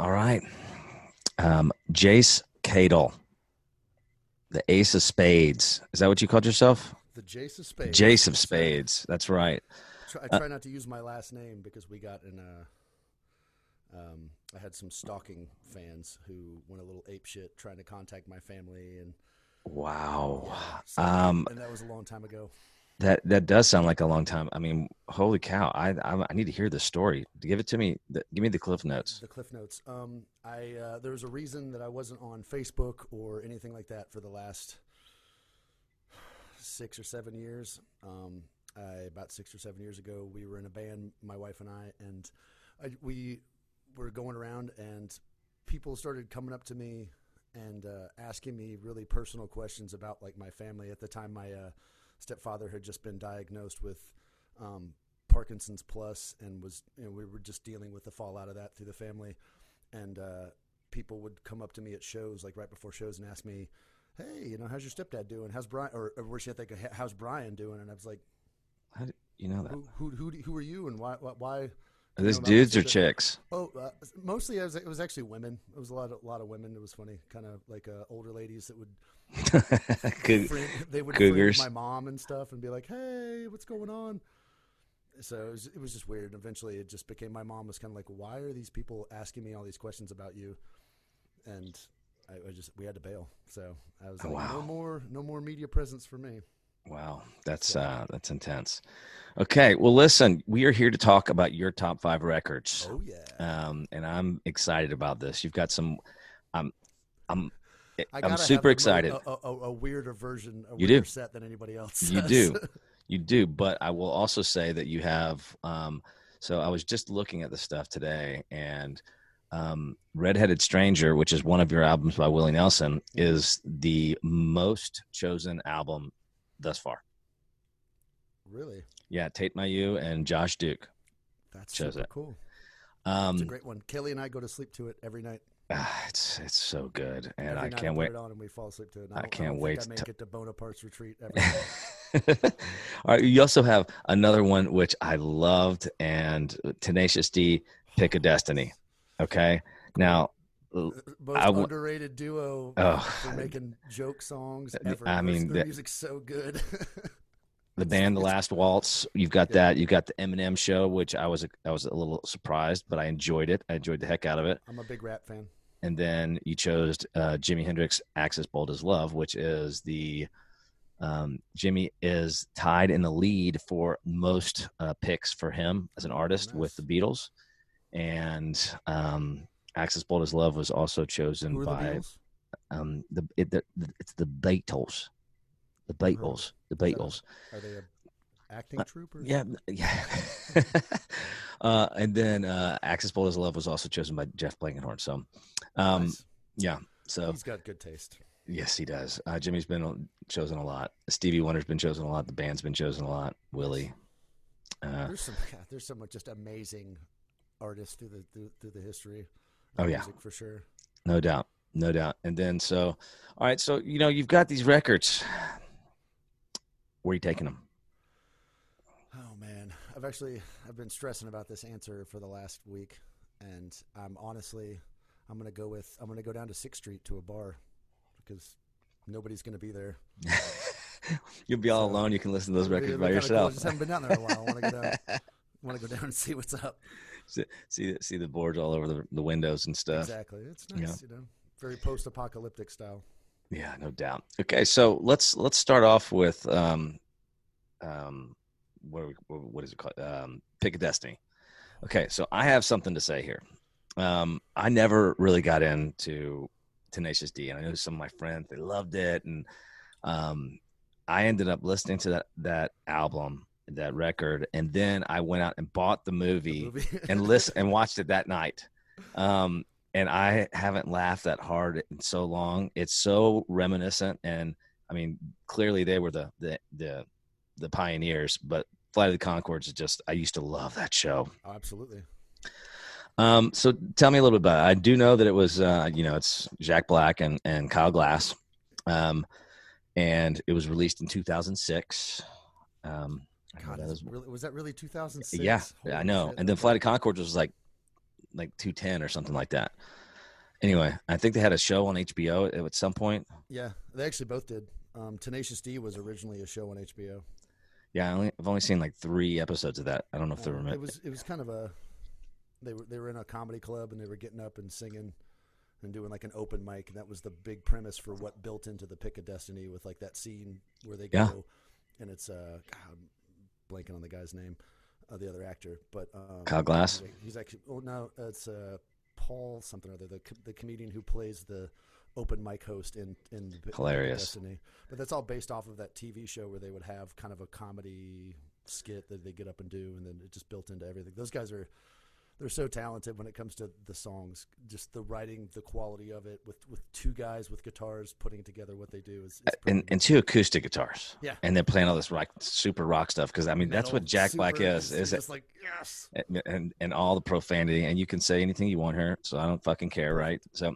All right. Um, Jace Cadle, the Ace of Spades. Is that what you called yourself? The Jace of Spades. Jace of Spades. That's right. Try- I try not to use my last name because we got in a. Um, I had some stalking fans who went a little ape shit trying to contact my family, and Wow. so- Um, and that was a long time ago. That that does sound like a long time. I mean, holy cow! I I, I need to hear this story. Give it to me. The, give me the cliff notes. The Cliff Notes. Um, I uh, there was a reason that I wasn't on Facebook or anything like that for the last six or seven years. Um, I, about six or seven years ago, we were in a band, my wife and I, and I, we were going around, and people started coming up to me and uh, asking me really personal questions about like my family. At the time, my uh, stepfather had just been diagnosed with um, Parkinson's plus, and was you know we were just dealing with the fallout of that through the family, and uh, people would come up to me at shows like right before shows and ask me, "Hey, you know, how's your stepdad doing? How's Brian?" Or, or worse yet, they go, "How's Brian doing?" And I was like, How do you know that? "Who who who, who are you, and why why?" why Are these dudes or chicks? Oh, uh, mostly it was, it was actually women. It was a lot of, a lot of women. It was funny, kind of like uh, older ladies that would Coug- they would Cougars. my mom and stuff and be like, "Hey, what's going on?" So it was, it was just weird. Eventually, it just became my mom was kind of like, "Why are these people asking me all these questions about you?" And I, I just we had to bail. So I was Oh, like, wow. "No more, no more media presence for me." Wow, that's uh, that's intense. Okay, well, listen, we are here to talk about your top five records, Oh yeah, um, and I'm excited about this. You've got some. I'm, I'm, I I'm super excited. A, a, a weirder version, a You do. set than anybody else. You do. You do, but I will also say that you have. Um, so I was just looking at the stuff today, and um, "Redheaded Stranger," which is one of your albums by Willie Nelson, is the most chosen album thus far. really, Yeah, Tate Mayu and Josh Duke. that's Shows super it. cool. Um, It's a great one. Kelly and I go to sleep to it every night. Ah, it's it's so good, and Every I can't wait. On and we fall asleep to it. And I can't don't wait I to- make it to Bonaparte's retreat ever. All right, you also have another one which I loved, and uh, Tenacious D, "Pick a Destiny." Okay, now l- uh, uh, Most I w- underrated duo Oh. for making joke songs ever. I mean, their the- music's so good. the band, The Last Waltz. You've got Yeah. that. You've got the Eminem show, which I was I was a little surprised, but I enjoyed it. I enjoyed the heck out of it. I'm a big rap fan. And then you chose uh, Jimi Hendrix "Axis Bold as Love," which is the um, Jimi is tied in the lead for most uh, picks for him as an artist with the Beatles, and um, "Axis Bold as Love" was also chosen are the by um, the, it, the it's the Beatles, the Beatles, the Beatles. Are they a acting Uh, Yeah, yeah. uh, and then uh, "Axis Bold as Love" was also chosen by Jeff Blankenhorn. So, um, Nice. yeah. So He's got good taste. Yes, he does. Uh, Jimi's been chosen a lot. Stevie Wonder's been chosen a lot. The band's been chosen a lot. Willie. Uh, There's some. God, there's some just amazing artists through the through, through the history. Oh, yeah. music for sure. no doubt. No doubt. And then, so, all right. So, you know, you've got these records. Where are you taking them? Oh man, I've actually I've been stressing about this answer for the last week, and I'm honestly I'm gonna go with I'm gonna go down to Sixth Street to a bar because nobody's gonna be there. You'll be all So, alone. You can listen to those records by kinda cool. I yourself. just haven't been down there in a while. I want to go down. want to go down and see what's up. see, see, see the boards all over the, the windows and stuff. Exactly. It's Yeah. nice, you know, very post-apocalyptic style. Yeah, no doubt. Okay, so let's let's start off with um, um, what, are we, what is it called? Um, Pick a Destiny. Okay, so I have something to say here. Um, I never really got into Tenacious D, and I know some of my friends they loved it, and um, I ended up listening to that that album, that record, and then I went out and bought the The movie movie. and listen and watched it that night. Um, and I haven't laughed that hard in so long. It's so reminiscent, and I mean, clearly they were the the the, the pioneers. But Flight of the Conchords is just I used to love that show. Oh, absolutely. Um, so tell me a little bit about it. I do know that it was uh, you know it's Jack Black and and Kyle Gass, um, and it was released in 2006. Um, God, that was- really, was that really 2006? yeah, I know. shit, And then. Flight of Conchords was like like two ten or something like that. Anyway, I think they had a show on HBO at some point. Yeah, they actually both did. Um, Tenacious D was originally a show on HBO. Yeah, I only, I've only seen like three episodes of that. I don't know if they Um, were. it was it was kind of a they were they were in a comedy club and they were getting up and singing and doing like an open mic and that was the big premise for what built into the Pick of Destiny with like that scene where they go Yeah. and it's uh God, I'm blanking on the guy's name, uh, the other actor, but um, Kyle Gass? He's, he's actually oh no, it's uh Paul something or other the the comedian who plays the open mic host in in the Hilarious. Destiny. But that's all based off of that TV show where they would have kind of a comedy skit that they get up and do, and then it just built into everything. Those guys are they're so talented when it comes to the songs. Just the writing, the quality of it, with with two guys with guitars putting together what they do is, and, and two acoustic guitars. Yeah. and they're playing all this rock, super rock stuff. Because I mean, that's what Jack Black is. Is it? like yes, and, and and all the profanity and you can say anything you want here so i don't fucking care right so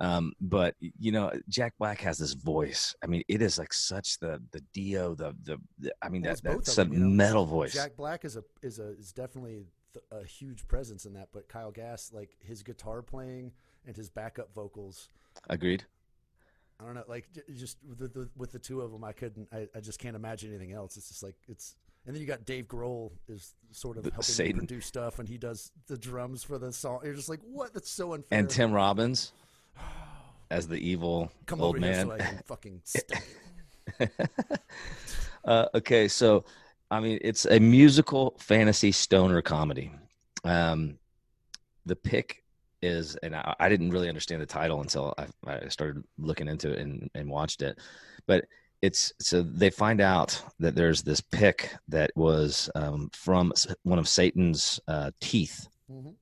um but you know jack black has this voice i mean it is like such the the dio the the, the i mean Well, that that's a them, you know. metal voice Jack Black is a is a is definitely th- a huge presence in that. But Kyle Gass, like his guitar playing and his backup vocals. agreed I don't know, like j- just with the, the, with the two of them, I couldn't. I, I just can't imagine anything else. It's just like it's. And then you got Dave Grohl is sort of helping Satan. produce stuff, and he does the drums for the song. You're just like, what? That's so unfair. and tim robbins as the evil come old man so I can fucking uh, okay, so I mean, it's a musical fantasy stoner comedy. Um, the pick is, and I, I didn't really understand the title until I, I started looking into it and, and watched it, but it's so they find out that there's this pick that was um, from one of Satan's uh, teeth. Mhm.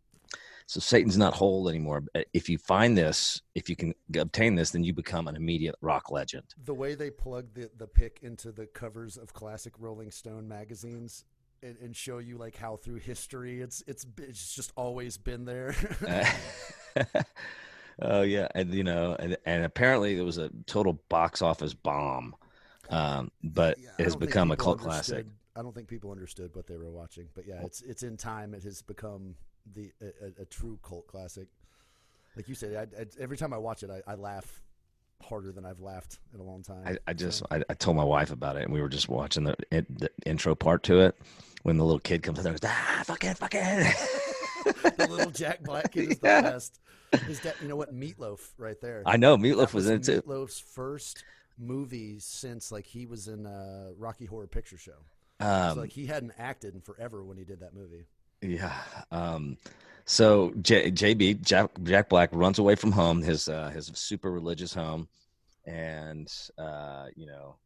So Satan's not whole anymore. If you find this, if you can obtain this, then you become an immediate rock legend. The way they plug the the pick into the covers of classic Rolling Stone magazines. And, and show you like how through history it's it's it's just always been there. oh yeah, and you know, and, and apparently it was a total box office bomb, um, but Yeah, it has become a cult classic. I don't think people understood what they were watching, but yeah, it's it's in time. It has become the a, a, a true cult classic. Like you said, I, I, every time I watch it, I, I laugh harder than I've laughed in a long time. I, I just So, I, I told my wife about it, and we were just watching the, the intro part to it when the little kid comes in there, and goes, ah, fucking, fucking. the little Jack Black kid is the best. Is that you know what Meatloaf right there? I know Meatloaf That was in it. Meatloaf's first movie since like he was in uh, Rocky Horror Picture Show. Um, so like he hadn't acted in forever when he did that movie. Yeah. Um, so J- JB Jack Jack Black runs away from home, his uh, his super religious home, and uh, you know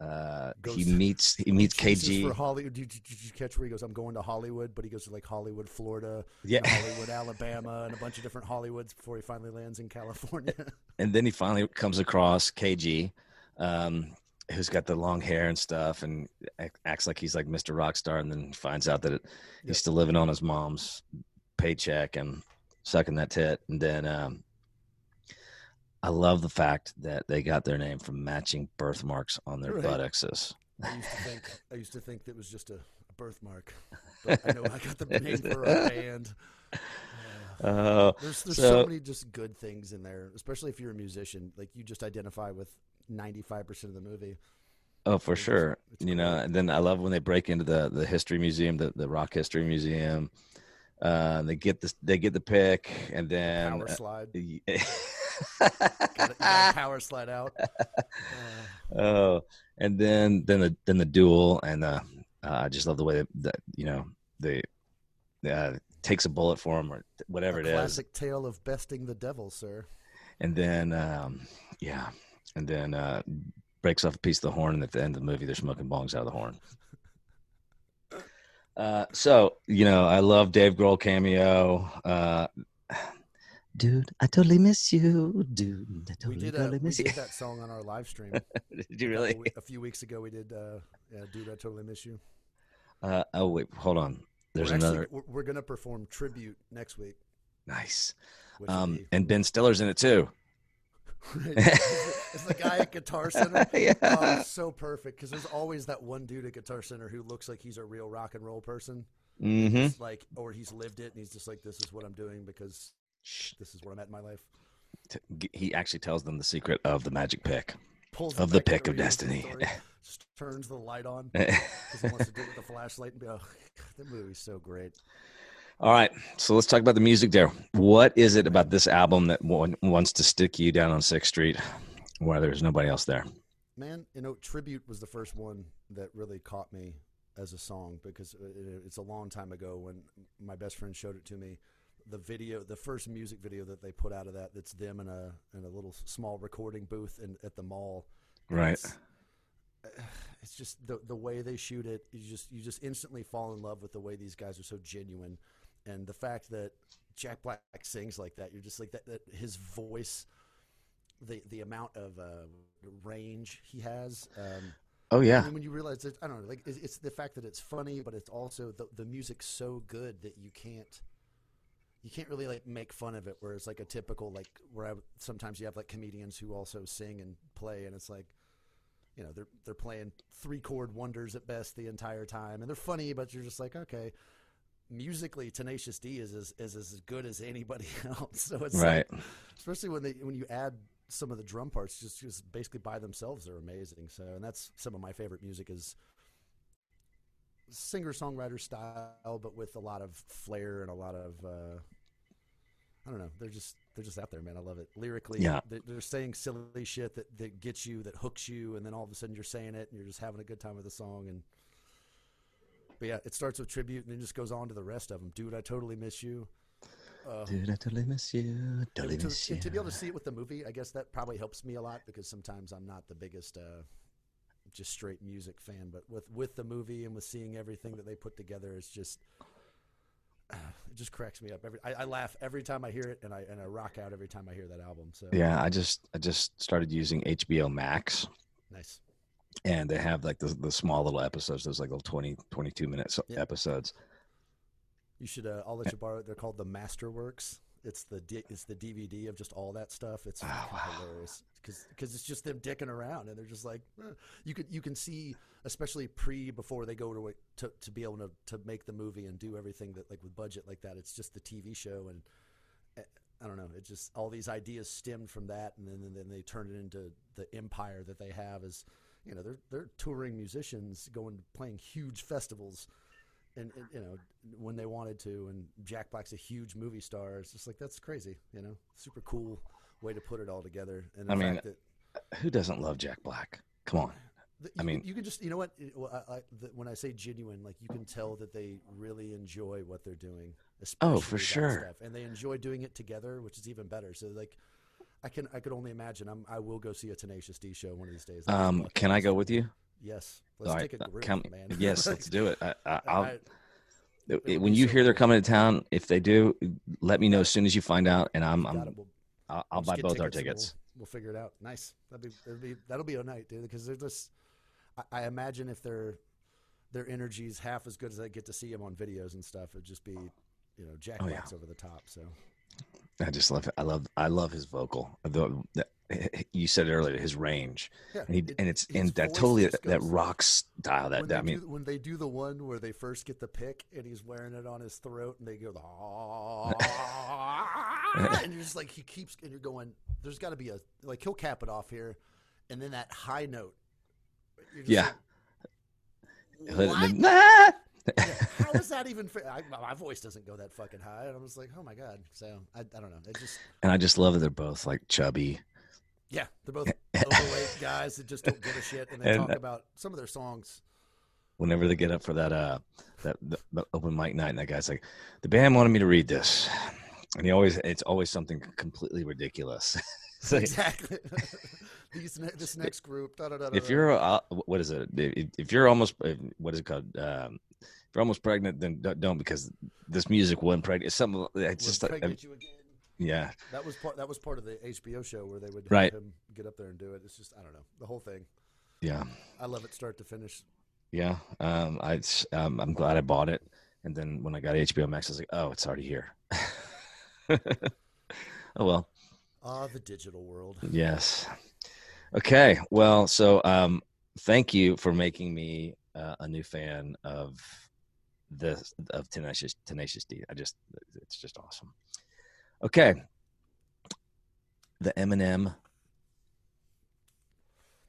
uh, he meets he meets KG. for Hollywood. Did, did, did you catch where he goes? I'm going to Hollywood, but he goes to like Hollywood, Florida, Yeah. Hollywood, Alabama, and a bunch of different Hollywoods before he finally lands in California. and then he finally comes across KG, um, who's got the long hair and stuff, and acts like he's like Mr. Rockstar, and then finds out that it, he's still living on his mom's paycheck and sucking that tit. And then um, I love the fact that they got their name from matching birthmarks on their Right. buttocks. I used to think I used to think that was just a, a birthmark, but I know I got the name for a band. Uh, Uh, there's there's So- so many just good things in there, especially if you're a musician. Like you just identify with 95 percent of the movie. Oh, for It's- sure. it's you know, and then I love when they break into the the history museum, the the rock history museum. Uh, they get this, they get the pick, and then Power uh, slide, y- got you gotta power slide out. Uh, oh, and then then the then the duel, and uh, uh, I just love the way that, that you know they uh, takes a bullet for him or whatever a it is, classic tale of besting the devil, sir. and then um, yeah, and then uh, breaks off a piece of the horn, and at the end of the movie, they're smoking bongs out of the horn. Uh, so you know, I love Dave Grohl cameo. Uh, dude, I totally miss you, dude. I We totally, did, uh, totally we miss you. did that song on our live stream. did you really? A, few weeks ago, we did. Uh, yeah, dude, I totally miss you. Uh, oh wait, hold on. There's we're another Actually, we're, we're gonna perform tribute next week. nice. Um, and Ben Stiller's in it too. it's the guy at Guitar Center. yeah. Oh, so perfect because there's always that one dude at Guitar Center who looks like he's a real rock and roll person. Mm-hmm. It's like, or he's lived it and he's just like, this is what I'm doing because this is where I'm at in my life. He actually tells them the secret of the magic pick. Pulls Of the pick of whenever he hears the destiny. story, just turns the light on because he wants to do it with the flashlight and be, oh, the movie's so great. All right, so let's talk about the music there. What is it about this album that wa- wants to stick you down on Sixth Street, where there's nobody else there? Man, you know, Tribute was the first one that really caught me as a song because uh, it's a long time ago when my best friend showed it to me. The video, the first music video that they put out of that, that's them in a in a little small recording booth in, at the mall. Right. It's, uh, it's just the the way they shoot it. You just you just instantly fall in love with the way these guys are so genuine, and the fact that Jack Black sings like that. You're just like that. that his voice, the the amount of uh, range he has. Um, Oh I yeah, mean, when you realize that, I don't know, like it's, it's the fact that it's funny, but it's also the the music's so good that you can't you can't really like make fun of it. Where it's like a typical like where I, sometimes you have like comedians who also sing and play, and it's like you know they're they're playing three chord wonders at best the entire time, and they're funny, but you're just like okay. Musically, Tenacious D is as, is as good as anybody else. So it's right. like, especially when they when you add some of the drum parts just just basically by themselves they're amazing. So and that's some of my favorite music is singer songwriter style but with a lot of flair and a lot of uh i don't know. They're just they're just out there man. I love it. Lyrically Yeah. they- they're saying silly shit that that gets you that hooks you and then all of a sudden you're saying it and you're just having a good time with the song. And but yeah it starts with tribute and then just goes on to the rest of them. Dude i totally miss you uh, Dude, I totally miss you. Totally to, miss you. to be able to see it with the movie, I guess that probably helps me a lot because sometimes I'm not the biggest uh, just straight music fan. But with with the movie and with seeing everything that they put together, it's just it just cracks me up. Every I, I laugh every time I hear it, and I and I rock out every time I hear that album. So Yeah, I just I just started using HBO Max, nice. and they have like the the small little episodes. Those like little 20, 22 minute Yeah. episodes. You should. Uh, I'll let you borrow it. They're called the Masterworks. It's the D, it's the DVD of just all that stuff. It's Oh, wow. hilarious because it's just them dicking around and they're just like eh. you could you can see especially pre before they go to to to be able to to make the movie and do everything that like with budget like that. It's just the TV show and eh, I don't know. It just all these ideas stemmed from that and then and then they turn it into the empire that they have as you know they're they're touring musicians going playing huge festivals and, and you know when they wanted to and jack black's a huge movie star it's just like that's crazy you know super cool way to put it all together and the I mean, fact that Who doesn't love Jack Black? Come on. that I mean- you can just you know what I, I, the, when i say genuine like you can tell that they really enjoy what they're doing Oh, for sure. stuff. and they enjoy doing it together which is even better so like i can i could only imagine i'm i will go see a tenacious d show one of these days That's Um, can I go with you? yes let's All right, take a uh, group come- man Yes, let's do it. I, I, I'll, I- it- would when you hear they're coming to town, if they do, let me know as soon as you find out, and I'm, I'm we'll, I'll, I'll buy both our tickets. We'll, we'll figure it out. Nice. That'll be that'll be that'll be a night, dude. Because they're just. I, I imagine if their their energy's half as good as I get to see them on videos and stuff, it'd just be, you know, Jack Oh, yeah. Over the top. So I just love it. I love I love his vocal. The, the, you said it earlier, his range, yeah, and he it- and it's and that totally just that rock style. That, that I mean, do, when they do the one where they first get the pick and he's wearing it on his throat and they go, and you're just like he keeps and you're going. There's got to be a like he'll cap it off here, and then that high note. Yeah. like, what? Yeah, how is that even fair? I, my voice doesn't go that fucking high. And I was like, oh my God. So I, I don't know. It just, and I just love that they're both like chubby. Yeah, they're both overweight guys that just don't give a shit. And they And- talk about some of their songs. Whenever they get up for that uh that, open mic night, and that guy's like, the band wanted me to read this, and he always it's always something completely ridiculous. Like, Exactly. These, ne- this next group. Da, da, da, if you're uh, what is it if, if you're almost what is it called um if you're almost pregnant then don't- because this music wasn't pregnant it's something it's just like pregnant you again. yeah That was part. That was part of the HBO show where they would have Right. him get up there and do it. It's just I don't know the whole thing. yeah I love it start to finish. yeah um I um, I'm glad i bought it and then when i got hbo max i was like oh it's already here oh well Ah, the digital world. yes okay well so um thank you for making me uh, a new fan of the of Tenacious Tenacious D. I just it's just awesome. Okay, the Eminem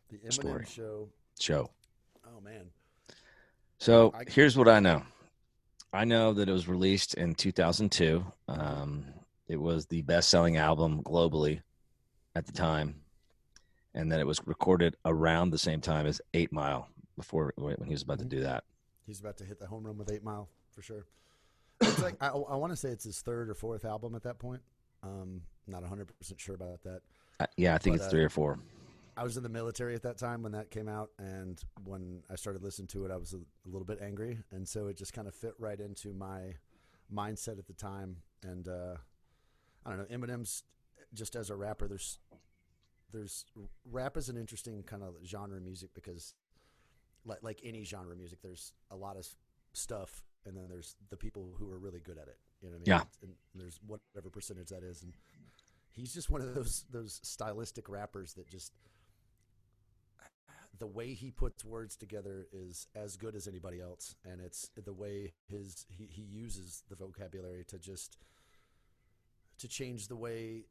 The Eminem Story. show. show. Oh man. So I- here's what I know. I know that it was released in 2002. Um, it was the best-selling album globally at the time, and that it was recorded around the same time as Eight Mile before when he was about to Mhm. do that. He's about to hit the home run with Eight Mile for sure. It's like I, I want to say it's his third or fourth album at that point. Um, not 100 percent sure about that. Uh, yeah, I think But, it's uh, three or four. I was in the military at that time when that came out, and when I started listening to it, I was a, a little bit angry, and so it just kind of fit right into my mindset at the time. And uh, I don't know, Eminem's just as a rapper. There's there's rap is an interesting kind of genre music because, like like any genre of music, there's a lot of stuff, and then there's the people who are really good at it. You know what I mean? Yeah. And there's whatever percentage that is, and he's just one of those those stylistic rappers that just the way he puts words together is as good as anybody else and it's the way his he, he uses the vocabulary to just to change the way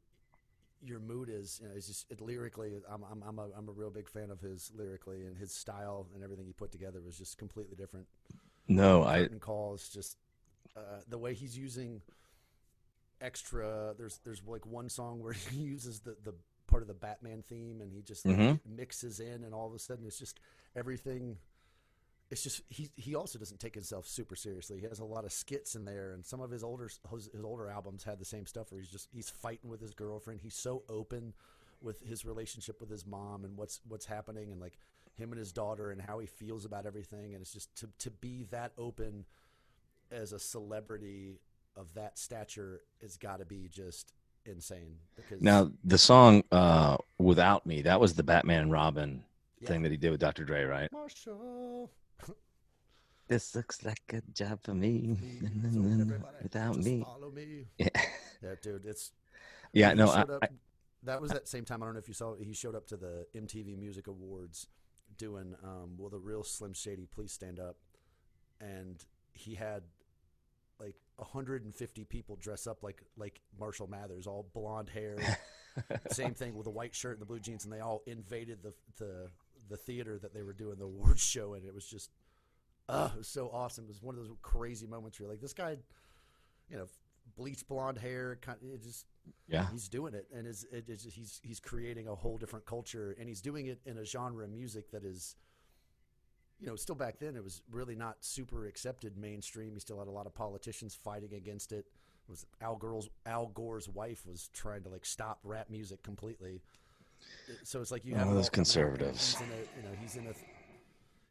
your mood is you know it's just it lyrically I'm, I'm, I'm, a, I'm a real big fan of his lyrically and his style and everything he put together was just completely different No, I calls just uh, the way he's using extra there's there's like one song where he uses the the part of the batman theme and he just like, Mhm. mixes in and all of a sudden it's just everything it's just he he also doesn't take himself super seriously he has a lot of skits in there and some of his older his, his older albums had the same stuff where he's just he's fighting with his girlfriend he's so open with his relationship with his mom and what's what's happening and like him and his daughter and how he feels about everything and it's just to to be that open as a celebrity of that stature has got to be just insane because now the song uh, "Without Me" that was the Batman Robin Yeah. thing that he did with Dr. Dre, right? Marshall This looks like a job for me please, everybody, without me. follow me Yeah, yeah dude it's yeah. No, I, up- I, that was that same time I don't know if you saw he showed up to the MTV Music Awards doing um will the real Slim Shady please stand up and he had like 150 people dress up like like Marshall Mathers all blonde hair same thing with a white shirt and the blue jeans, and they all invaded the the the theater that they were doing the awards show, and it was just, uh, it was so awesome. It was one of those crazy moments where you're like, this guy, you know, bleach blonde hair, kind of, it just yeah. he's doing it, and is it, it's he's he's creating a whole different culture, and he's doing it in a genre of music that is. You know, still back then, it was really not super accepted mainstream. He still had a lot of politicians fighting against it it was Al Gore's Al Gore's wife was trying to like stop rap music completely. So it's like you Oh, those conservatives. He's a, you know, he's in a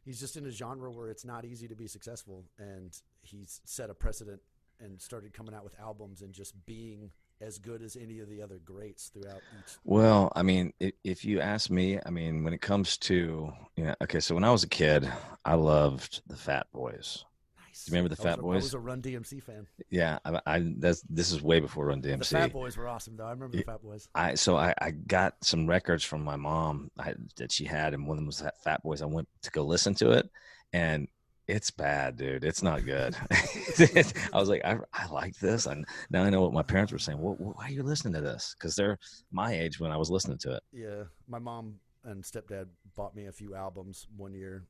he's just in a genre where it's not easy to be successful, and he's set a precedent and started coming out with albums and just being as good as any of the other greats throughout each. Well, I mean, if, if you ask me, I mean, when it comes to, you know, okay, so when I was a kid, I loved the Fat Boys. Nice. Do you remember the Fat a- Boys? I was a Run DMC fan. Yeah, I, I that's this is way before Run The DMC. Fat Boys were awesome, though. I remember the Fat Boys. I so I, I got some records from my mom I, that she had, and one of them was that Fat Boys. I went to go listen to it, and it's bad, dude. It's not good. I was like, I, I like this, and now I know what my parents were saying. Well, why are you listening to this? Because they're my age when I was listening to it. Yeah, my mom and stepdad bought me a few albums one year,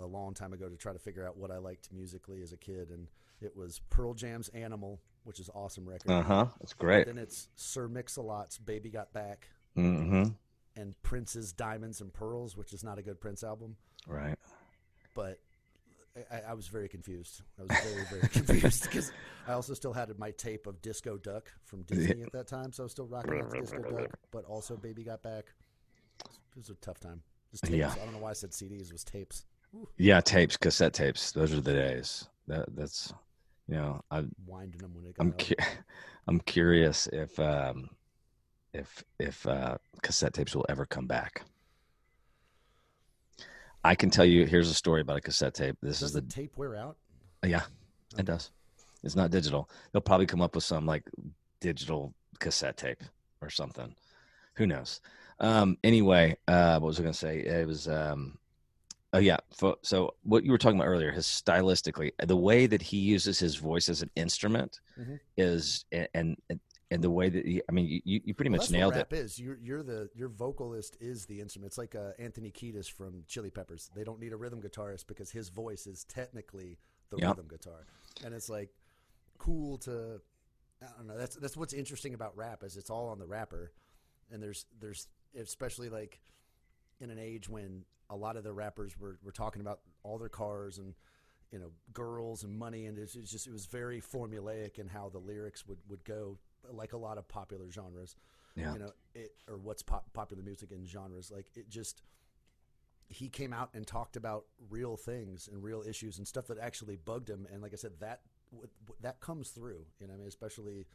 a long time ago, to try to figure out what I liked musically as a kid, and it was Pearl Jam's "Animal," which is an awesome record. Uh huh. It's great. Then it's Sir Mix-a-Lot's "Baby Got Back" Mm-hmm. and Prince's "Diamonds and Pearls," which is not a good Prince album, Right. but. I, I was very confused. I was very, very confused because I also still had my tape of Disco Duck from Disney at that time, so I was still rocking out Disco Duck, but also Baby Got Back. It was a tough time. Just tapes. Yeah. I don't know why I said CDs. It was tapes. Yeah, tapes, cassette tapes. Those are the days. That that's, you know, I Winding them when it I'm cu- I'm curious if um if if uh cassette tapes will ever come back. I can tell you here's a story about a cassette tape. This Does is the the tape wear out? yeah, it does. It's not digital. They'll probably come up with some like digital cassette tape or something. Who knows? Um anyway, uh what was I going to say? It was um Oh yeah. Fo- So what you were talking about earlier, his stylistically, the way that he uses his voice as an instrument Mhm. is, and and and the way that he, I mean, you you pretty Well, much that's nailed what it. is. You're you're the your vocalist is the instrument. It's like uh, Anthony Kiedis from Chili Peppers. They don't need a rhythm guitarist because his voice is technically the Yep. rhythm guitar, and it's like cool to. I don't know. That's that's what's interesting about rap is it's all on the rapper, and there's there's especially like in an age when a lot of the rappers were were talking about all their cars and you know girls and money and it's, it's just it was very formulaic in how the lyrics would would go like a lot of popular genres Yeah. you know it or what's pop, popular music and genres like it just he came out and talked about real things and real issues and stuff that actually bugged him and like i said that w- w- that comes through you know i mean especially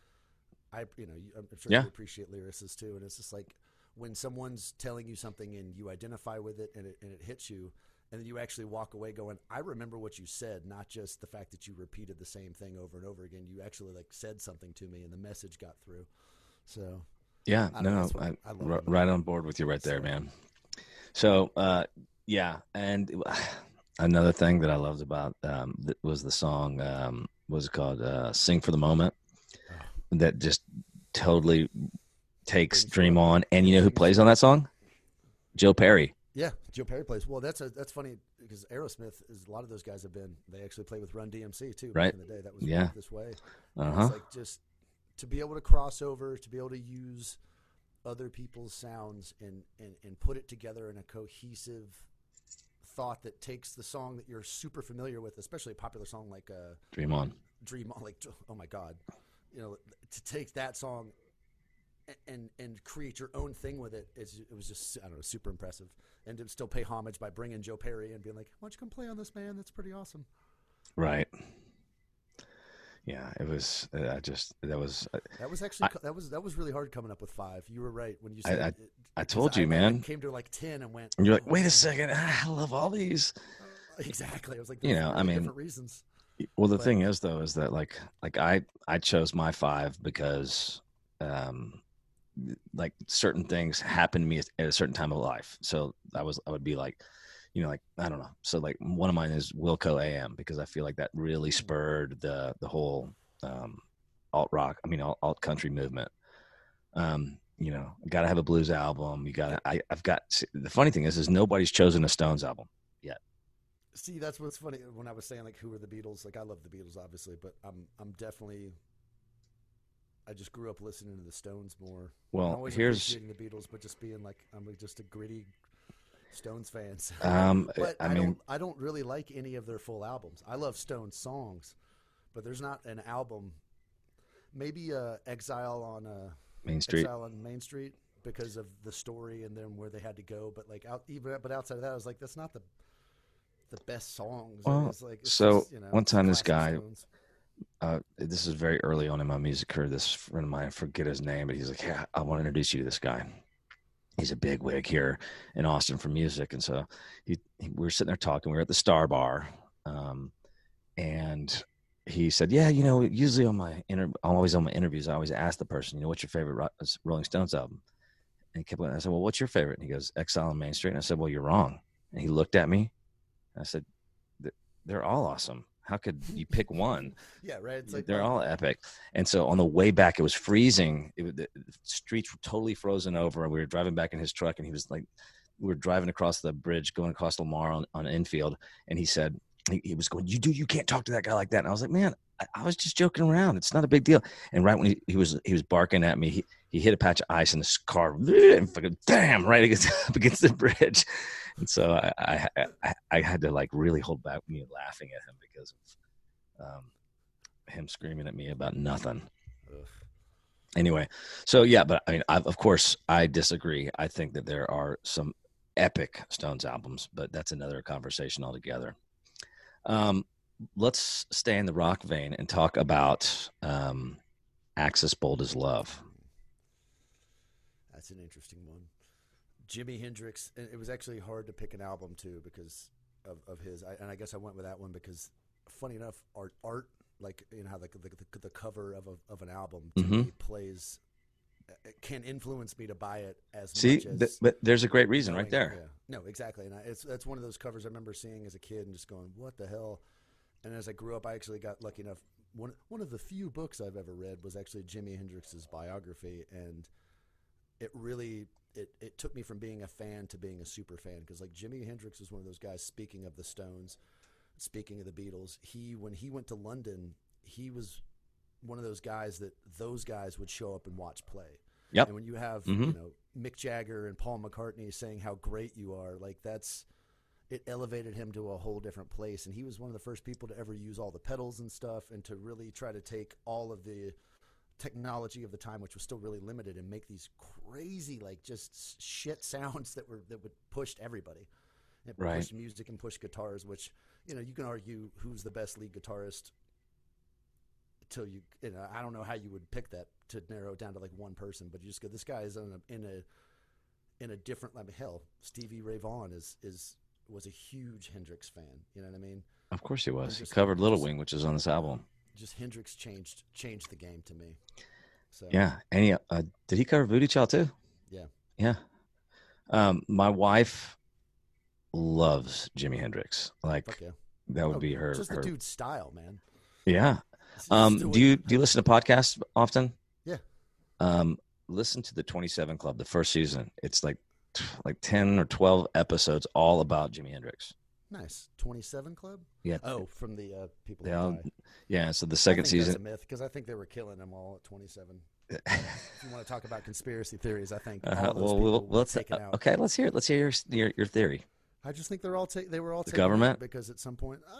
i you know you- i'm sure Yeah. you appreciate lyricists too and it's just like when someone's telling you something and you identify with it and it, and it hits you and then you actually walk away going i remember what you said not just the fact that you repeated the same thing over and over again you actually like said something to me and the message got through so Yeah, no, know, no, that's what I, I about right on board with you right there, So- man. So, uh, yeah, and another thing that I loved about um, was the song. Um, was it called? Uh, "Sing for the Moment." That just totally takes Dream. On, and you know who plays on that song? Joe Perry. Yeah, Joe Perry plays. Well, that's a, that's funny because Aerosmith is a lot of those guys have been. They actually play with Run DMC too. Right. Back in the day, that was Yeah. This way. Uh-huh. It's like just to be able to cross over, to be able to use other people's sounds and and and put it together in a cohesive thought that takes the song that you're super familiar with, especially a popular song like uh, Dream On. Dream On, like oh my god, you know, to take that song and and create your own thing with it. it is it was just I don't know super impressive, and to still pay homage by bringing Joe Perry and being like, why don't you come play on this, man? That's pretty awesome. Right. Yeah, it was. uh, I just that was. uh, That was actually that was that was really hard coming up with five. You were right when you I- said I- it, I told you, I man. came to like ten and went. And you're like, "Oh, wait a second, I love all these. Exactly. I was like, You know, I mean, different reasons. Well, the But- thing is, though, is that like like I I chose my five because um like certain things happen to me at a certain time of life. So I was I would be like, you know, like I don't know. So like one of mine is Wilco AM because I feel like that really spurred the the whole um alt rock, I mean alt, alt country movement. Um, you know, got to have a blues album. You got to I I've got the funny thing is is nobody's chosen a Stones album. Yet. See, that's what's funny when I was saying like, who are the Beatles? Like, I love the Beatles, obviously, but I'm I'm definitely. I just grew up listening to the Stones more. Well, always here's the Beatles, but just being like, I'm just a gritty Stones fan. So- um but I I, mean don't. I don't really like any of their full albums. I love Stones songs, but there's not an album. Maybe uh, Exile on uh, Main Street. Exile on Main Street because of the story and then where they had to go. But like out, even but outside of that, I was like, that's not the the best songs. Well, it's like, so just, you know, one time this guy- Stones. Uh, this is very early on in my music career. This friend of mine, I forget his name, but he's like, "Yeah, I want to introduce you to this guy. He's a big wig here in Austin for music." And so he, he we were sitting there talking. We were at the Star Bar, um, and he said, "Yeah, you know, usually on my inter- always on my interviews, I always ask the person, you know, what's your favorite Rolling Stones album?" And he kept going. I said, "Well, what's your favorite?" And he goes, "Exile on Main Street." And I said, "Well, you're wrong." And he looked at me. I said, "They're all awesome. How could you pick one?" Yeah, right. It's like they're all epic. And so on the way back, it was freezing. It, the streets were totally frozen over. And we were driving back in his truck, and he was like, we were driving across the bridge, going across Lamar on, on Enfield, and he said, he, he was going, "You do, you can't talk to that guy like that." And I was like, "Man, I, I was just joking around. It's not a big deal." And right when he, he was he was barking at me, he, he hit a patch of ice in his car, and fucking damn right against up against the bridge. And so I, I I I had to like really hold back me laughing at him because of um, him screaming at me about nothing. ugh. Anyway, so yeah, but I mean, I've, of course, I disagree. I think that there are some epic Stones albums, but that's another conversation altogether. Um, let's stay in the rock vein and talk about um, Axis Bold as Love. That's an interesting one. Jimi Hendrix. and It was actually hard to pick an album too because of, of his. I, and I guess I went with that one because, funny enough, art art like you know how like the, the, the cover of a, of an album to Mhm. me plays can influence me to buy it as See, much as th- but there's a great reason right there. Yeah. No, exactly. And I, it's that's one of those covers I remember seeing as a kid and just going, "What the hell?" And as I grew up, I actually got lucky enough. One one of the few books I've ever read was actually Jimi Hendrix's biography, and it really it, it took me from being a fan to being a super fan because like Jimi Hendrix is one of those guys. Speaking of the Stones, speaking of the Beatles, he when he went to London, he was one of those guys that those guys would show up and watch play. Yep. And when you have Mhm. you know Mick Jagger and Paul McCartney saying how great you are, like that's it elevated him to a whole different place. And he was one of the first people to ever use all the pedals and stuff, and to really try to take all of the technology of the time, which was still really limited, and make these crazy like just shit sounds that were that would pushed everybody. It Right. pushed music and pushed guitars, which you know you can argue who's the best lead guitarist. Till you, you know, I don't know how you would pick that to narrow it down to like one person, but you just go, this guy is in a in a in a different. I mean, hell, Stevie Ray Vaughan is is was a huge Hendrix fan. You know what I mean? Of course he was. He covered Little Wing, which is on this album. Just Hendrix changed changed the game to me. So Yeah. And he, uh, did he cover Voodoo Child too? Yeah. Yeah. Um, my wife loves Jimi Hendrix. Like yeah. that would Oh, be her. Just her the dude's style, man. yeah. Um, do you do you listen to podcasts often? Yeah. Um, listen to the Twenty Seven Club, the first season. It's like like ten or twelve episodes, all about Jimi Hendrix. Nice. 27 Club? Yeah. Oh, from the uh, people They Who all- Die. Yeah. So the second season. Myth because I think they were killing them all at 27. If you want to talk about conspiracy theories, I think Uh, those well, we'll, let's okay. Let's hear it. Let's hear your your, your theory. I just think they're all ta- they were all The government? because at some point, uh,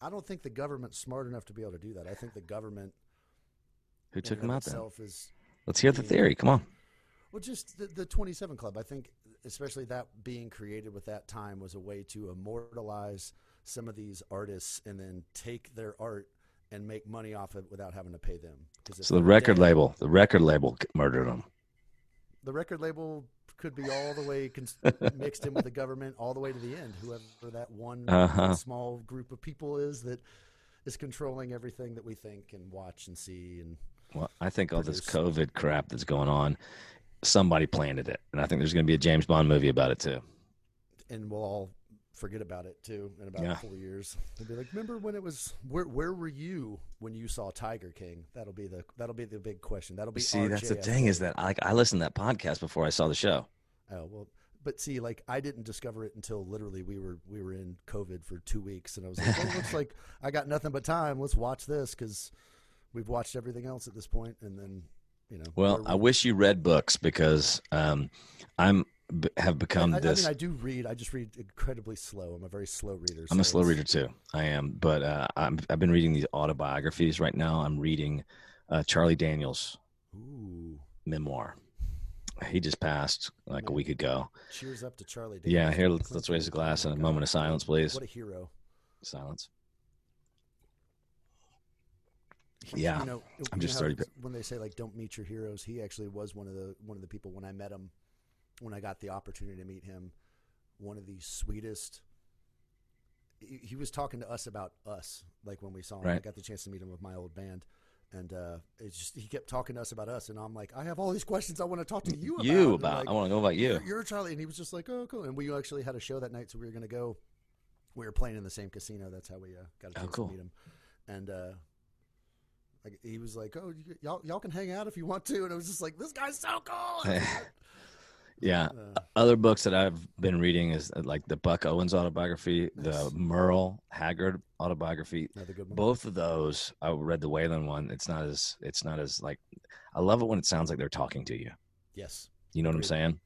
I don't think the government's smart enough to be able to do that. I think the government Who took him out then? is Let's hear the theory. Come on. Well, just the, the 27 Club. I think, especially that being created with that time, was a way to immortalize some of these artists and then take their art and make money off it without having to pay them. So the record dead, label, the record label murdered him. the record label could be all the way cons- mixed in with the government, all the way to the end. Whoever that one Uh-huh. small group of people is that is controlling everything that we think and watch and see and Well, I think all this. COVID crap that's going on, somebody planted it, and I think there's going to be a James Bond movie about it too. and we'll all forget about it too in about Yeah. four years. They'll be like, "Remember when it was? Where Where were you when you saw Tiger King?" That'll be the That'll be the big question. That'll be See, that's the thing is that I, like I listened to that podcast before I saw the show. Oh well, but see, like I didn't discover it until literally we were we were in COVID for two weeks, and I was like, "Oh, looks like I got nothing but time. Let's watch this because we've watched everything else at this point." And then, you know, Well, I wish you read books because um, I'm b- have become I, I this. mean, I do read. I just read incredibly slow. I'm a very slow reader. I'm a slow it's- reader too. I am, but uh, I'm, I've been reading these autobiographies right now. I'm reading uh, Charlie Daniels' Ooh, memoir. He just passed like a week ago. cheers up to Charlie. Yeah, here let's, let's raise a glass Oh and a moment of silence, please. What a hero. Silence. Yeah, you know, I'm just 30 when they say like don't meet your heroes. He actually was one of the one of the people when I met him, when I got the opportunity to meet him, one of the sweetest. He, he was talking to us about us, like when we saw him. I got the chance to meet him with my old band, and uh, it's just he kept talking to us about us, and I'm like, I have all these questions I want to talk to you about. You about? like, I want to know about you. you're, Charlie, and he was just like, oh, cool. And we actually had a show that night, so we were going to go. We were playing in the same casino. That's how we uh, got a Oh, cool. to meet him. And uh, like he was like, "Oh, y'all, y'all can hang out if you want to." And I was just like, "This guy's so cool." Yeah. Uh, Other books that I've been reading is uh, like the Buck Owens autobiography, the Merle Haggard autobiography. good. Both of those, I read the Waylon one. It's not as it's not as like I love it when it sounds like they're talking to you. Yes, You know what I'm saying?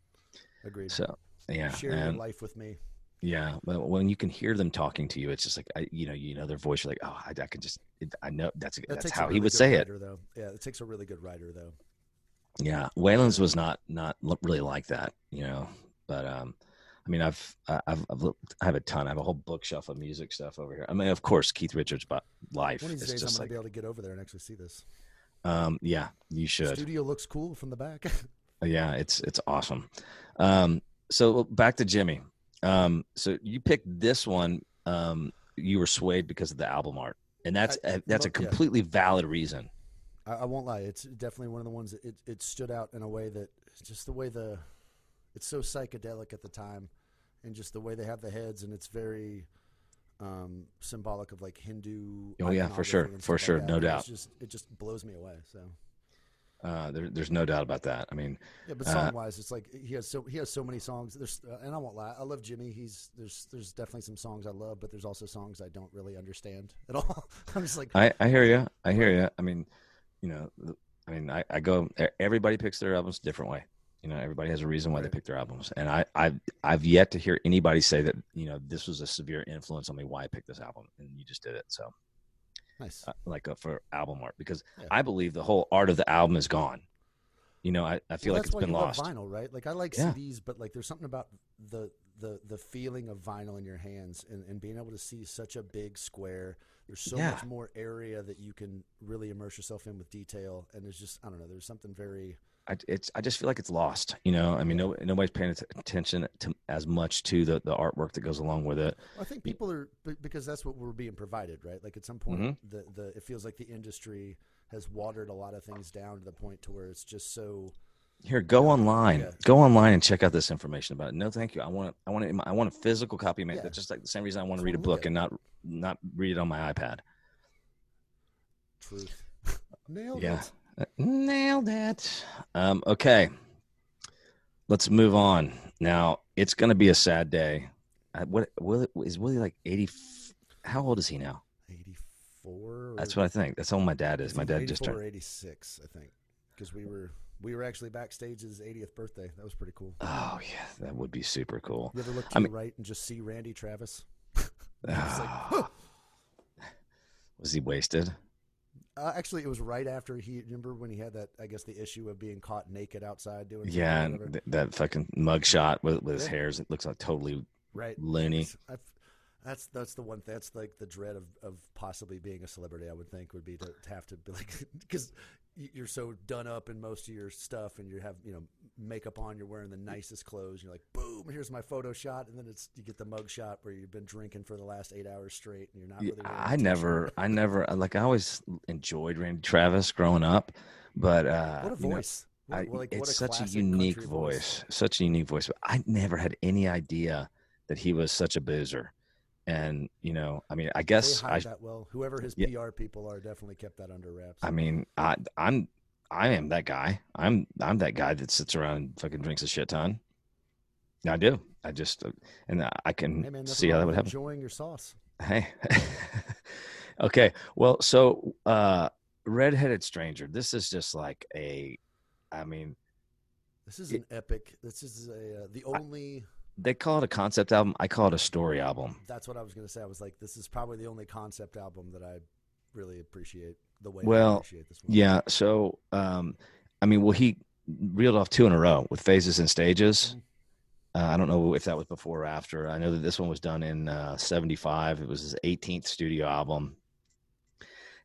agreed. So yeah, Share your life with me. yeah, but when you can hear them talking to you, it's just like I, you know, you know their voice. You're like, oh, I, I can just, it, I know that's That that's how he would say it. Though, yeah, it takes a really good writer, though. Yeah, Waylon's was not not really like that, you know. But um, I mean, I've I've I've looked, I have a ton. I have a whole bookshelf of music stuff over here. I mean, of course, Keith Richards' but life. One of these days, I'm gonna like, be able to get over there and actually see this. um, yeah, you should. Studio looks cool from the back. Yeah, it's it's awesome. Um, so back to Jimi. Um, so you picked this one. Um, you were swayed because of the album art, and that's I- a, that's a look, yeah. completely valid reason. I, I won't lie. It's definitely one of the ones that it, it stood out in a way that just the way the it's so psychedelic at the time, and just the way they have the heads, and it's very um, symbolic of like Hindu. Oh, yeah, for sure. For sure. like. No it's doubt. Just it just blows me away. So Uh, there, there's no doubt about that. I mean, yeah, but Uh, song wise, it's like he has so he has so many songs. There's uh, and I won't lie. I love Jimi. He's there's there's definitely some songs I love, but there's also songs I don't really understand at all. I'm just like I, I hear you. I hear you. I mean, you know, I mean, I, I go. Everybody picks their albums a different way. You know, everybody has a reason why they pick their albums, and I, I've, I've yet to hear anybody say that you know this was a severe influence on me why I picked this album, and you just did it. So, nice. uh, like uh, for album art, because Yeah. I believe the whole art of the album is gone. You know, I, I feel Well, like it's been lost. Vinyl, right? Like I like Yeah. CDs, but like there's something about the the the feeling of vinyl in your hands and, and being able to see such a big square. There's so Yeah. much more area that you can really immerse yourself in with detail, and there's just I don't know. There's something very I, it's I just feel like it's lost. You know, I mean, no, nobody's paying attention to as much to the the artwork that goes along with it. I think people are because that's what we're being provided, right? Like at some point, Mhm. the the it feels like the industry has watered a lot of things down to the point to where it's just so. Here, go online. Yeah. Go online and check out this information about it. No, thank you. I want I want I want a physical copy. Man, Yeah. that's just like the same reason I want to read a book and not not read it on my iPad. Truth. Nailed Yeah. it. Uh, Nailed it. Um, okay, let's move on. Now it's going to be a sad day. Uh, what Willie is Willie like eighty? How old is he now? 84. That's what I think. That's how my dad is. My dad just turned. 86, I think, because we were we were actually backstage his 80th birthday. That was pretty cool. Oh yeah, that would be super cool. You ever look to I your mean- right and just see Randy Travis? Ah. was he wasted? Uh, actually, it was right after he. Remember when he had that? I guess the issue of being caught naked outside doing. Yeah, and th- that fucking mug shot with, with his Yeah. hairs. It looks like totally right. loony. That's that's the one. That's like the dread of, of possibly being a celebrity. I would think would be to, to have to be like because you're so done up in most of your stuff, and you have you know makeup on. You're wearing the nicest clothes. You're like, boom, here's my photo shot, and then it's you get the mug shot where you've been drinking for the last eight hours straight, and you're not. Really I never, I never, like I always enjoyed Randy Travis growing up, but uh, What a you know, voice! What- I, like, it's a such a unique country voice, such a unique voice. But I never had any idea that he was such a boozer. And you know, I mean, I guess I, that well. Whoever his Yeah. PR people are definitely kept that under wraps. I mean, I, I'm, I am that guy. I'm, I'm that guy that sits around and fucking drinks a shit ton. I do. I just, uh, and I can hey man, see how that would happen. Enjoying your sauce. Hey. okay. Well, so uh Redheaded Stranger. This is just like a I mean, This is It- an epic. This is a uh, the only. They call it a concept album. I call it a story album. That's what I was going to say. I was like, this is probably the only concept album that I really appreciate the way Well, I appreciate this one. Yeah. So um I mean, well he reeled off two in a row with phases and stages. Uh, I don't know if that was before or after. I know that this one was done in uh, 75. It was his 18th studio album.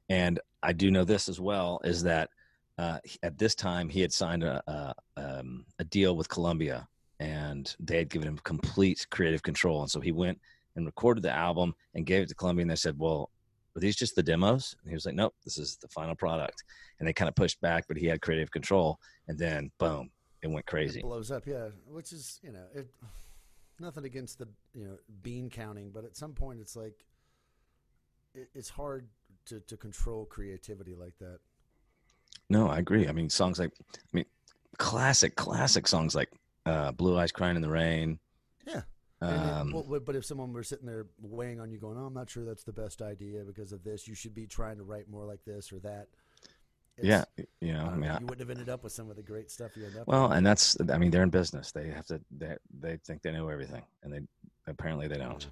And I do know this as well is that uh, at this time he had signed a, a, um, a deal with Columbia and they had given him complete creative control. And so he went and recorded the album and gave it to Columbia. And they said, Well, are these just the demos? And he was like, Nope, this is the final product. And they kind of pushed back, but he had creative control. And then, boom, it went crazy. It blows up, yeah. Which is, you know, it, nothing against the, you know, bean counting, but at some point it's like, it, it's hard to, to control creativity like that. No, I agree. I mean, songs like, I mean, classic, classic songs like uh, "Blue Eyes Crying in the Rain." Yeah. It- Um, well, but if someone were sitting there weighing on you, going, "Oh, I'm not sure that's the best idea because of this. You should be trying to write more like this or that." yeah, you know, I I mean, know, you wouldn't have ended up with some of the great stuff you end up. well, with. and that's, I mean, they're in business. They have to, they, they think they know everything, and they apparently they don't.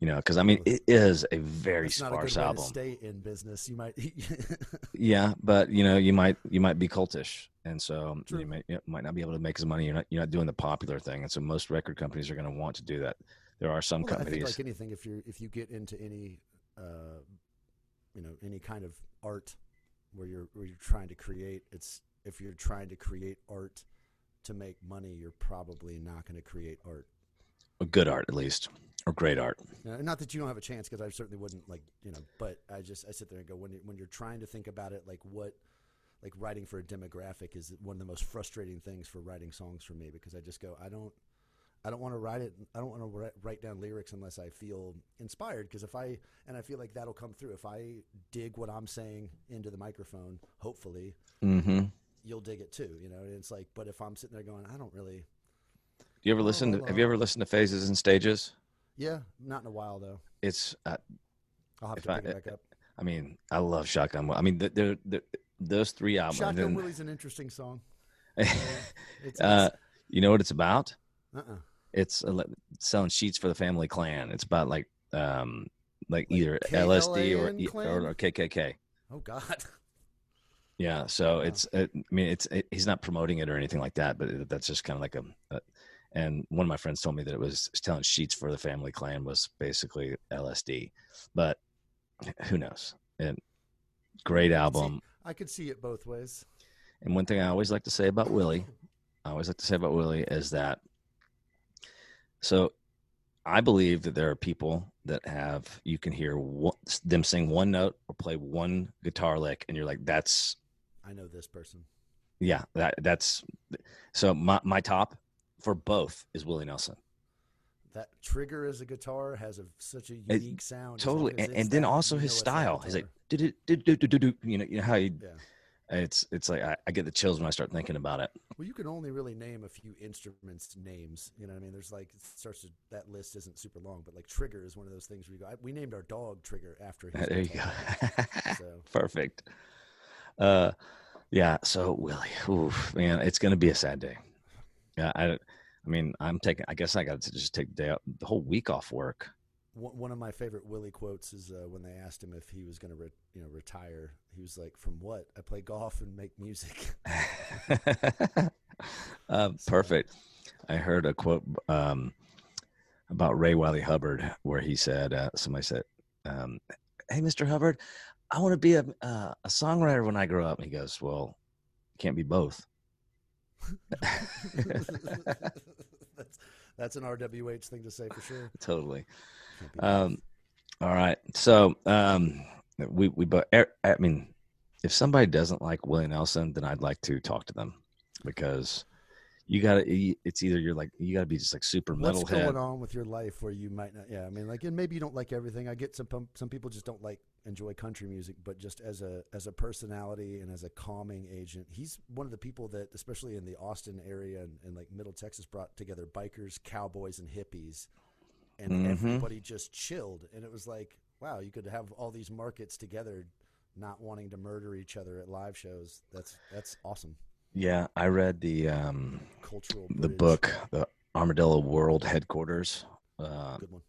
You know, because I mean, it is a very That's a sparse way album. to stay in business. You might. Yeah, but you know, you might you might be cultish, and so True. you, may, you might not be able to make as money. You're not you're not doing the popular thing, and so most record companies are going to want to do that. There are some Well, companies. like anything, if you if you get into any, uh, you know, any kind of art where you're where you're trying to create, it's if you're trying to create art to make money, you're probably not going to create art. Good art at least, or great art. Uh, not that you don't have a chance, because I certainly wouldn't like you know. But I just I sit there and go when you, when you're trying to think about it, like what, like writing for a demographic is one of the most frustrating things for writing songs for me because I just go I don't. I don't want to write it. I don't want to write down lyrics unless I feel inspired. Because if I and I feel like that'll come through if I dig what I'm saying into the microphone. Hopefully, Mm-hmm. you'll dig it too. You know, and it's like, but if I'm sitting there going, I don't really, Do you ever listen to? Have you ever listened to Phases and Stages? yeah, not in a while though. It's. Uh, I'll have to I- it back up. I mean, I love Shotgun. I mean, they're, they're, those three albums. Shotgun and Willie's an interesting song. It's, uh, you know what it's about? uh uh It's uh, selling sheets for the family clan. It's about like, um, like, Like either LSD or, or or KKK. Oh God. Yeah, so Wow. it's. It, I mean, it's. It, he's not promoting it or anything like that, but it, that's just kind of like a, a. And one of my friends told me that it was telling sheets for the family clan was basically LSD, but who knows? And great album. I could see it both ways. And one thing I always like to say about Willie, I always like to say about Willie is that. So, I believe that there are people that have you can hear one, them sing one note or play one guitar lick, and you're like, that's I know this person. Yeah, that that's so my my top for both is Willie Nelson. That trigger as a guitar has a such a It- unique sound. as Totally, and, and then also his know it's that style. He's like, do do do do do do. You know, you know how he. yeah. It's it's like I, I get the chills when I start thinking about it. Well, you can only really name a few instruments names. You know what I mean? There's like it starts to that list isn't super long, but like trigger is one of those things where you go. I, we named our dog Trigger after him. There you go. So Perfect. Uh, yeah. So Willie, oof, man, it's gonna be a sad day. Yeah, I, I mean, I'm taking. I guess I got to just take the day out, the whole week off work. one of my favorite Willie quotes is uh, when they asked him if he was going to re- you know retire. He was like, "From what? I play golf and make music." um, perfect. I heard a quote um, about Ray Wiley Hubbard where he said, uh, somebody said, um, Hey, Mr. Hubbard, I want to be a, uh, a songwriter when I grow up. And he goes, Well, you can't be both. that's that's an RWH thing to say for sure. totally. Um, all right. So um, we, we, but I mean, if somebody doesn't like Willie Nelson, then I'd like to talk to them because you got to, it's either you're like, you got to be just like super What's going on with your life where you might not? Yeah, I mean, like, and maybe you don't like everything. I get some some people just don't like enjoy country music, but just as a as a personality and as a calming agent, he's one of the people that, especially in the Austin area and, and like Middle Texas, brought together bikers, cowboys, and hippies, and Mhm. everybody just chilled. And it was like, wow, you could have all these markets together, not wanting to murder each other at live shows. That's that's awesome. Yeah, I read the um Cultural. the bridge. book, the Armadillo World Headquarters, uh, Good one.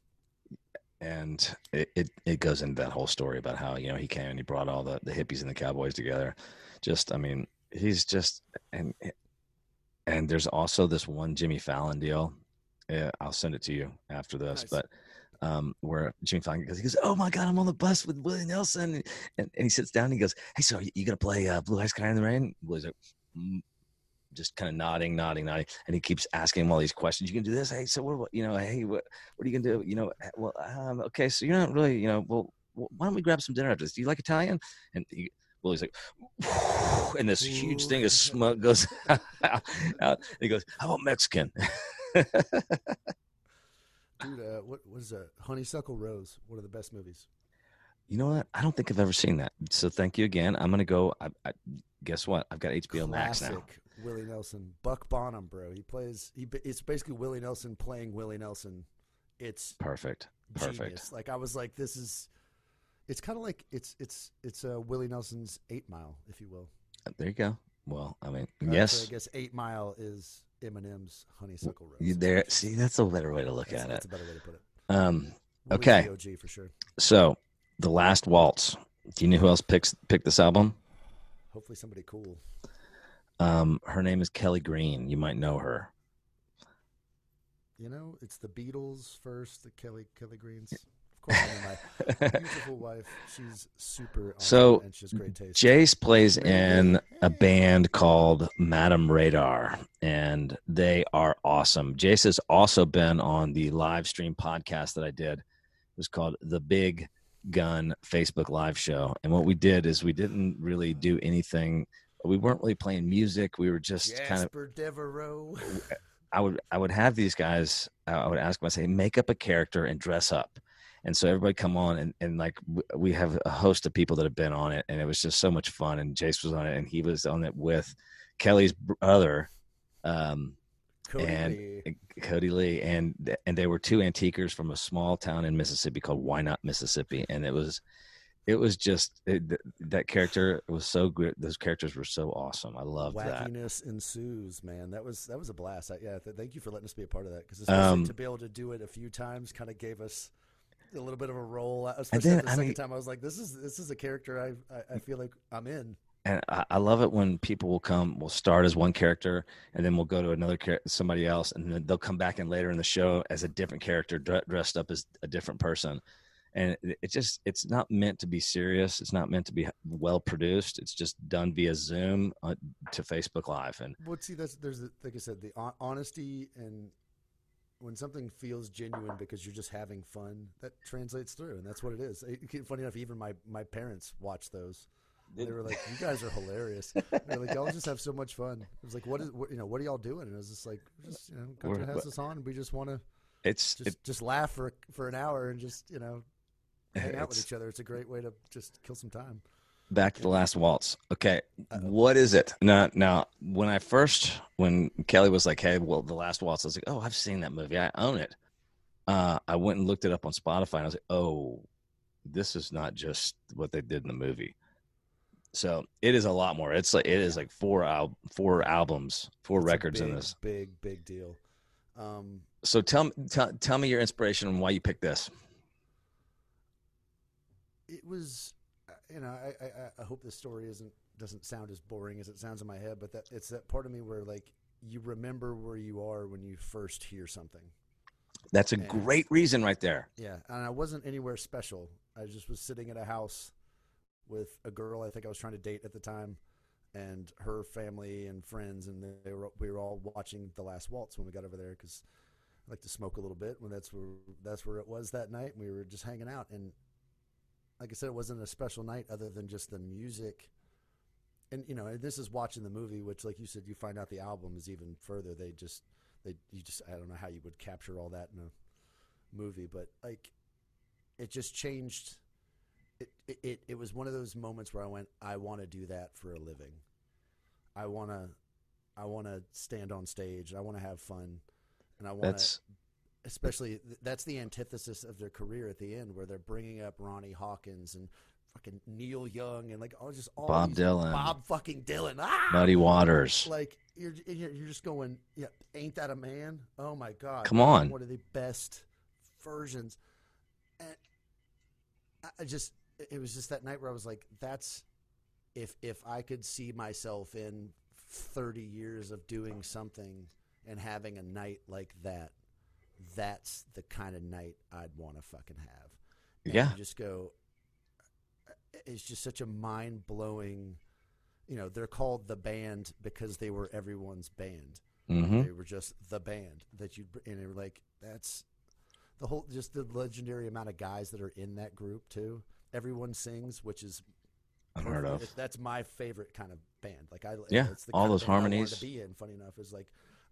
And it, it it goes into that whole story about how you know he came and he brought all the the hippies and the cowboys together. Just, I mean, he's just and and there's also this one Jimmy Fallon deal. Yeah, I'll send it to you after this, Nice. but. Um, where Jimmy Fallon goes, he goes, "Oh my God, I'm on the bus with Willie Nelson," and, and, he sits down and he goes, "Hey, so you, you gonna play uh, Blue Eyes Sky in the Rain?" Willie's like, just kind of nodding, nodding, nodding, and he keeps asking him all these questions. You can do this. Hey, so what? You know, hey, what? What are you gonna do? You know, "Uh, well, um, okay, so you're not really, you know, well, why don't we grab some dinner after this? Do you like Italian? And he, Willie's like, and this huge thing of smoke goes out. And he goes, "How about Mexican?" Dude, uh, what was that? Honeysuckle Rose, one of the best movies. You know what? I don't think I've ever seen that. So thank you again. I'm gonna go. I, I, guess what? I've got HBO Max now. Willie Nelson, Buck Bonham, bro. He plays. He it's basically Willie Nelson playing Willie Nelson. It's Perfect. Perfect. genius. Like I was like, this is. It's kind of like it's it's it's uh, Willie Nelson's Eight Mile, if you will. There you go. Well, I mean, Uh, so yes. I guess Eight Mile is Eminem's Honeysuckle Rose. You there? See, that's a better way to look That's, at that's it. a better way to put it. Um, Okay. OG for sure. so the last waltz. Do you know who else picks picked this album? Hopefully somebody cool. Um, her name is Kelly Green. You might know her. You know, it's the Beatles first, the Kelly Kelly Greens. Of course, my beautiful wife. She's super. So, awesome and great taste. Jace plays in a band called Madam Radar, and they are awesome. Jace has also been on the live stream podcast that I did. It was called The Big Gun Facebook Live Show. And what we did is we didn't really do anything. We weren't really playing music. We were just kind of Jasper Devereaux. I would I would have these guys. I would ask them. I say, make up a character and dress up. And so everybody come on and, and like we have a host of people that have been on it, and it was just so much fun. And Jace was on it, and he was on it with Kelly's brother, um, Cody and Lee. Cody Lee, and and they were two antiquers from a small town in Mississippi called Why Not Mississippi, and it was it was just it, that character was so good. Those characters were so awesome. I loved that. Wackiness ensues, man. That was that was a blast. I, yeah, th- thank you for letting us be a part of that because Um, to be able to do it a few times kind of gave us a little bit of a role. Especially then, the I second mean- time, I was like, "This is this is a character I I, I feel like I'm in." and I, I love it when people will come will start as one character and then we'll go to another char- somebody else and then they'll come back in later in the show as a different character dre- dressed up as a different person and it, just it's not meant to be serious it's not meant to be well produced it's just done via zoom uh, to facebook live and Well, see, that's there's the, like I said, the honesty and when something feels genuine because you're just having fun, that translates through, and that's what it is. It- funny enough, even my my parents watched those. They were like, "You guys are hilarious." They're like, "Y'all just have so much fun." It was like, "What is what, you know? What are y'all doing?" And I was just like, "Just you know, We're- has us on. We just want to it's just it, just laugh for for an hour and just you know hang out with each other. It's a great way to just kill some time." back to the last waltz okay Uh-oh. what is it now now when i first when kelly was like hey well the last waltz i was like oh i've seen that movie i own it uh i went and looked it up on spotify and i was like oh this is not just what they did in the movie so it is a lot more it's like it is like four al- four albums four It's records in this big big deal. Um, so tell me tell, tell me your inspiration and why you picked this it was uh, you know I, I I hope this story isn't doesn't sound as boring as it sounds in my head but that it's that part of me where like you remember where you are when you first hear something that's a Yeah. great reason right there yeah and i wasn't anywhere special i just was sitting at a house with a girl i think i was trying to date at the time and her family and friends and they were we were all watching the last waltz when we got over there because i like to smoke a little bit when that's where that's where it was that night and we were just hanging out and like i said it wasn't a special night other than just the music and you know this is watching the movie which like you said you find out the album is even further they just they you just i don't know how you would capture all that in a movie but like it just changed it, it, it, was one of those moments where I went, I want to do that for a living. I want to, I want to stand on stage. I want to have fun, and I want to, especially that's the antithesis of their career at the end, where they're bringing up Ronnie Hawkins and fucking Neil Young and like all just all Bob Dylan. Bob fucking Dylan. Ah! muddy waters Like you're you're just going, yeah, ain't that a man? Oh my god! Come on. one of the best versions. And I- I just it was just that night where I was like, that's if if I could see myself in thirty years of doing something and having a night like that, that's the kind of night I'd want to fucking have. And Yeah. you just go. It's just such a mind blowing. You know, they're called the band because they were everyone's band. hmm They were just the band that you and they were like that's the whole just the legendary amount of guys that are in that group too. Everyone sings, which is unheard of. That's my favorite kind of band. Like I Yeah, it's the all those harmonies. to be in. Funny enough, is like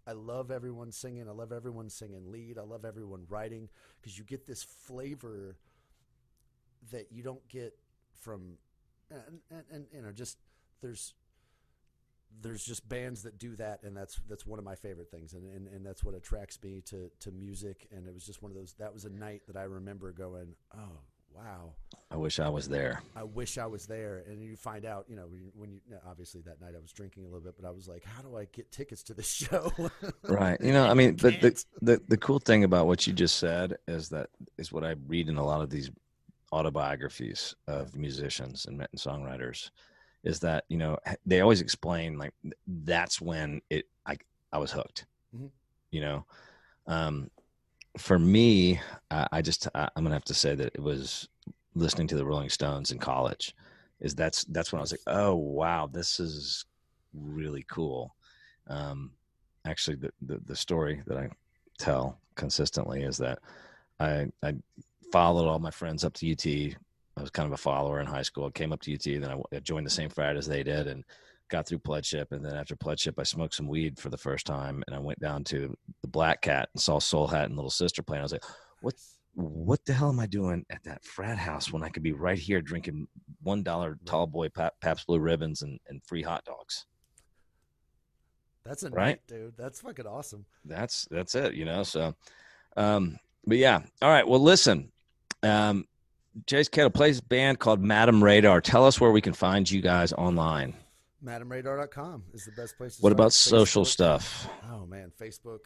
I love everyone singing. I love everyone singing lead. I love everyone writing because you get this flavor that you don't get from and, and, and you know just there's there's just bands that do that and that's that's one of my favorite things and, and, and that's what attracts me to, to music and it was just one of those that was a night that I remember going oh wow. I wish i was there. I wish I was there. And you find out, you know, when you, when you obviously that night I was drinking a little bit, but I was like, how do I get tickets to this show? right. You know i mean but the, the the cool thing about what you just said is that is what i read in a lot of these autobiographies of musicians and and songwriters is that you know they always explain like that's when it i i was hooked. Mhm. you know? Um for me, I, I just I, I'm gonna have to say that it was listening to the Rolling Stones in college. Is that's that's when I was like, oh wow, this is really cool. Um, actually, the, the the story that I tell consistently is that I I followed all my friends up to UT. I was kind of a follower in high school. I came up to UT, then I joined the same frat as they did, and got through pledgeship. And then after pledgeship, I smoked some weed for the first time, and I went down to the Black Cat and saw Soul Hat and Little Sister playing. I was like, what? What the hell am I doing at that frat house when I could be right here drinking one dollar tall boy Pabst Blue Ribbons and, and free hot dogs? That's a right, night, dude. That's fucking awesome. That's that's it, you know. So, um, but yeah. All right. Well, listen. Um, Jace Kettle plays a band called Madam Radar. Tell us where we can find you guys online. MadamRadar.com is the best place. what about Facebook. social stuff? Oh man, Facebook.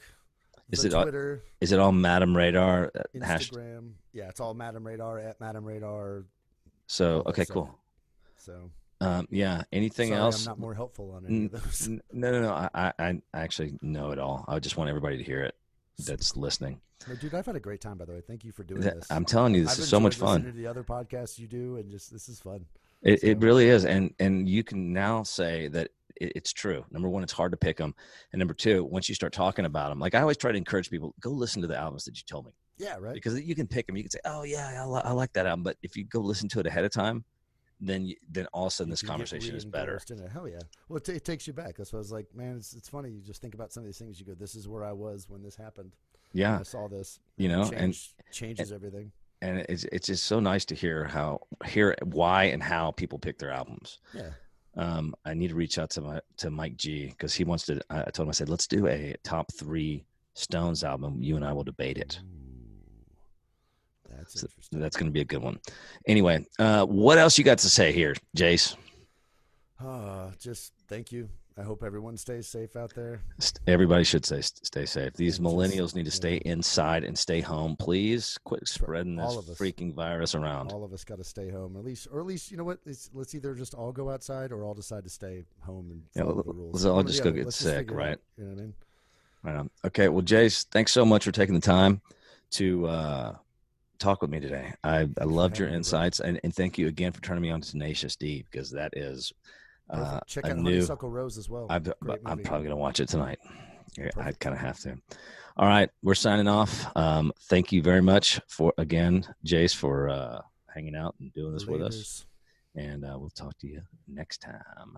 Is it Twitter? All, is it all Madam Radar? Uh, Instagram. Yeah, it's all Madam Radar at Madam Radar. So okay, cool. So um, yeah. Anything Sorry, else? I'm not more helpful on any of those. No, no, no. I, I, I actually know it all. I just want everybody to hear it that's listening. Dude, I've had a great time. By the way, thank you for doing this. I'm telling you, this I've is so much fun. To the other podcasts you do, and just this is fun. It, so. it really is, and and you can now say that it, it's true. Number one, it's hard to pick them, and number two, once you start talking about them, like I always try to encourage people, go listen to the albums that you told me. Yeah, right. Because you can pick them. You can say, "Oh yeah, I, li- I like that album," but if you go listen to it ahead of time, then you, then all of a sudden this conversation is better. Hell yeah! Well, it, t- it, takes you back. That's why I was like, man, it's it's funny. You just think about some of these things. You go, "This is where I was when this happened." Yeah, I saw this. You know, change, and changes and, everything. And it's it's just so nice to hear how hear why and how people pick their albums. Yeah. Um, I need to reach out to my to Mike G because he wants to. I told him I said let's do a top three Stones album. You and I will debate it. Ooh, that's so that's going to be a good one. Anyway, uh, what else you got to say here, Jace? Uh, just thank you I hope everyone stays safe out there. Everybody should stay stay safe. These millennials need to stay inside and stay home. Please quit spreading this freaking virus around. All of us got to stay home, at least, or at least you know what? Let's, let's either just all go outside or all decide to stay home and follow yeah, the rules. Let's all just go get sick, right? You know what I mean? Right on. Okay. Well, Jace, thanks so much for taking the time to uh, talk with me today. I, I loved your insights, and, and thank you again for turning me on to Tenacious D because that is uh, Check out new, Honeysuckle Rose as well. i am probably going to watch it tonight. I kind of have to. All right, we're signing off. Um, thank you very much for again, Jace, for uh, hanging out and doing this Laters. with us. And uh, we'll talk to you next time.